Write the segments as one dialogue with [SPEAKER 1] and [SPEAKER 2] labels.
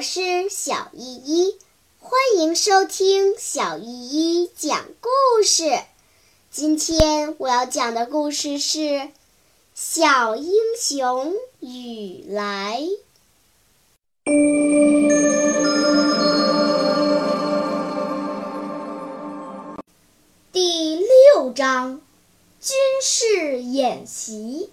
[SPEAKER 1] 我是小依依，欢迎收听小依依讲故事。今天我要讲的故事是《小英雄雨来》第六章：军事演习。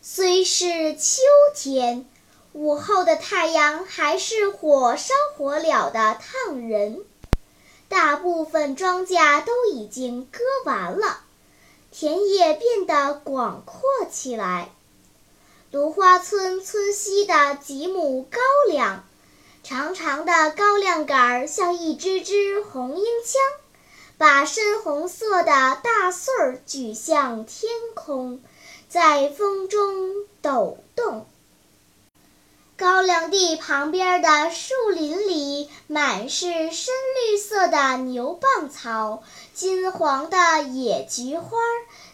[SPEAKER 1] 虽是秋天。午后的太阳还是火烧火燎的烫人，大部分庄稼都已经割完了，田野变得广阔起来。芦花村村西的几亩高粱，长长的高粱杆儿像一支支红缨枪，把深红色的大穗儿举向天空，在风中抖动。高粱地旁边的树林里满是深绿色的牛蒡草，金黄的野菊花，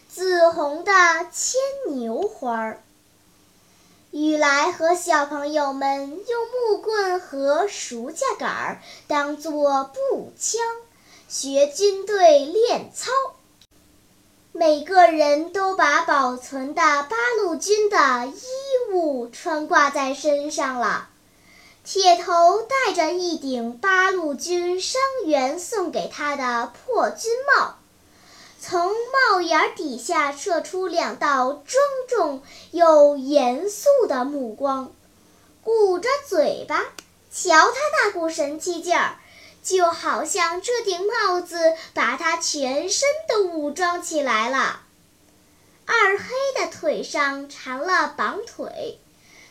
[SPEAKER 1] 紫红的牵牛花。雨来和小朋友们用木棍和熟架杆当做步枪，学军队练操。每个人都把保存的八路军的衣布穿挂在身上了。铁头戴着一顶八路军伤员送给他的破军帽，从帽檐底下射出两道庄重又严肃的目光，鼓着嘴巴，瞧他那股神气劲儿。就好像这顶帽子把他全身都武装起来了。二黑的腿上缠了绑腿，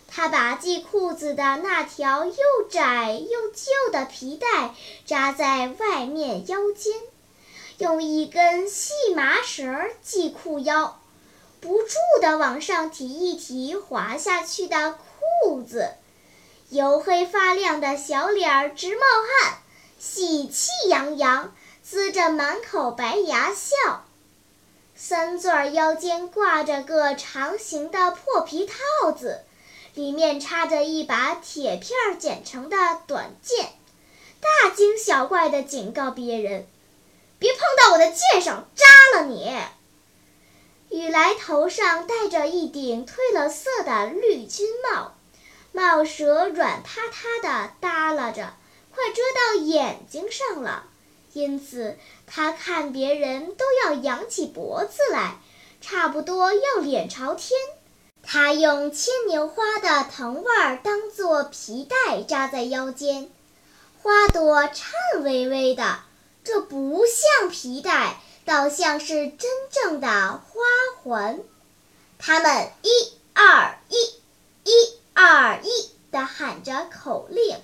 [SPEAKER 1] 他把系裤子的那条又窄又旧的皮带扎在外面腰间，用一根细麻绳系裤腰，不住地往上提一提滑下去的裤子，黝黑发亮的小脸儿直冒汗。喜气洋洋，呲着满口白牙笑。三钻腰间挂着个长形的破皮套子，里面插着一把铁片儿剪成的短剑，大惊小怪地警告别人：“别碰到我的剑上，扎了你！”雨来头上戴着一顶褪了色的绿军帽，帽舌软塌塌地耷拉着。快遮到眼睛上了，因此他看别人都要扬起脖子来，差不多要脸朝天。他用牵牛花的藤蔓当做皮带扎在腰间，花朵颤巍巍的，这不像皮带，倒像是真正的花环。他们一二一，一二一的喊着口令。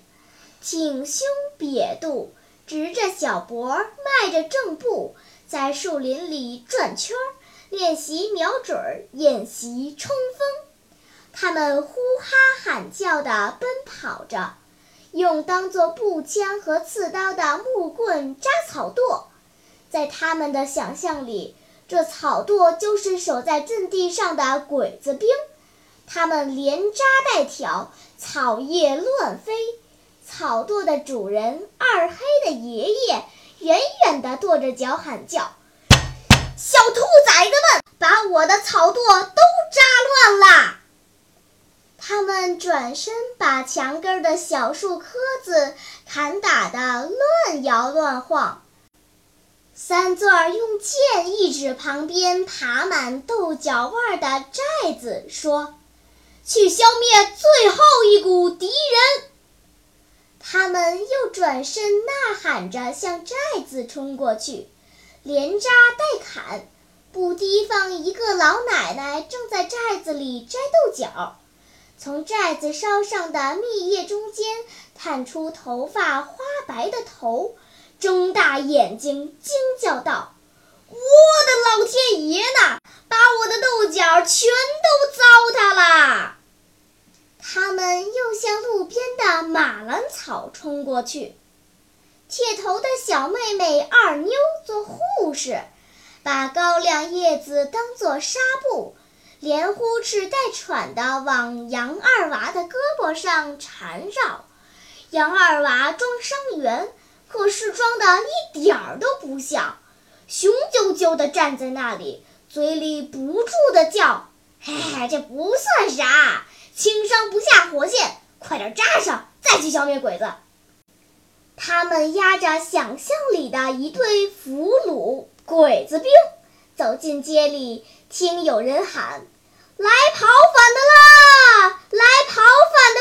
[SPEAKER 1] 挺胸瘪肚，直着小脖，迈着正步，在树林里转圈儿，练习瞄准儿，演习冲锋。他们呼哈喊叫地奔跑着，用当做步枪和刺刀的木棍扎草垛。在他们的想象里，这草垛就是守在阵地上的鬼子兵。他们连扎带挑，草叶乱飞。草垛的主人二黑的爷爷远远地跺着脚喊叫：“小兔崽子们，把我的草垛都扎乱了！”他们转身把墙根的小树棵子砍打得乱摇乱晃。三钻用剑一指旁边爬满豆角味的寨子，说：“去消灭最后一股敌人。”他们又转身呐喊着向寨子冲过去，连扎带砍，不提防一个老奶奶正在寨子里摘豆角。从寨子梢上的密叶中间探出头发花白的头，睁大眼睛惊叫道：“我的老天爷呐！把我的豆角全都糟蹋了！”他们又向马兰草冲过去。铁头的小妹妹二妞做护士，把高粱叶子当作纱布，连呼哧带喘地往杨二娃的胳膊上缠绕，杨二娃装伤员，可是装的一点儿都不像，雄赳赳地站在那里，嘴里不住地叫：“嘿嘿，这不算啥，轻伤不下火线，快点扎上，再去消灭鬼子。”他们押着想象里的一队俘虏鬼子兵，走进街里，听有人喊：“来跑反的啦！来跑反的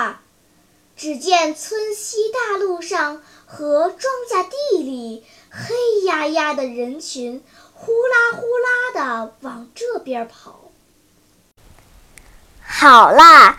[SPEAKER 1] 啦！”只见村西大路上和庄稼地里黑压压的人群，呼啦呼啦的往这边跑。
[SPEAKER 2] 好啦，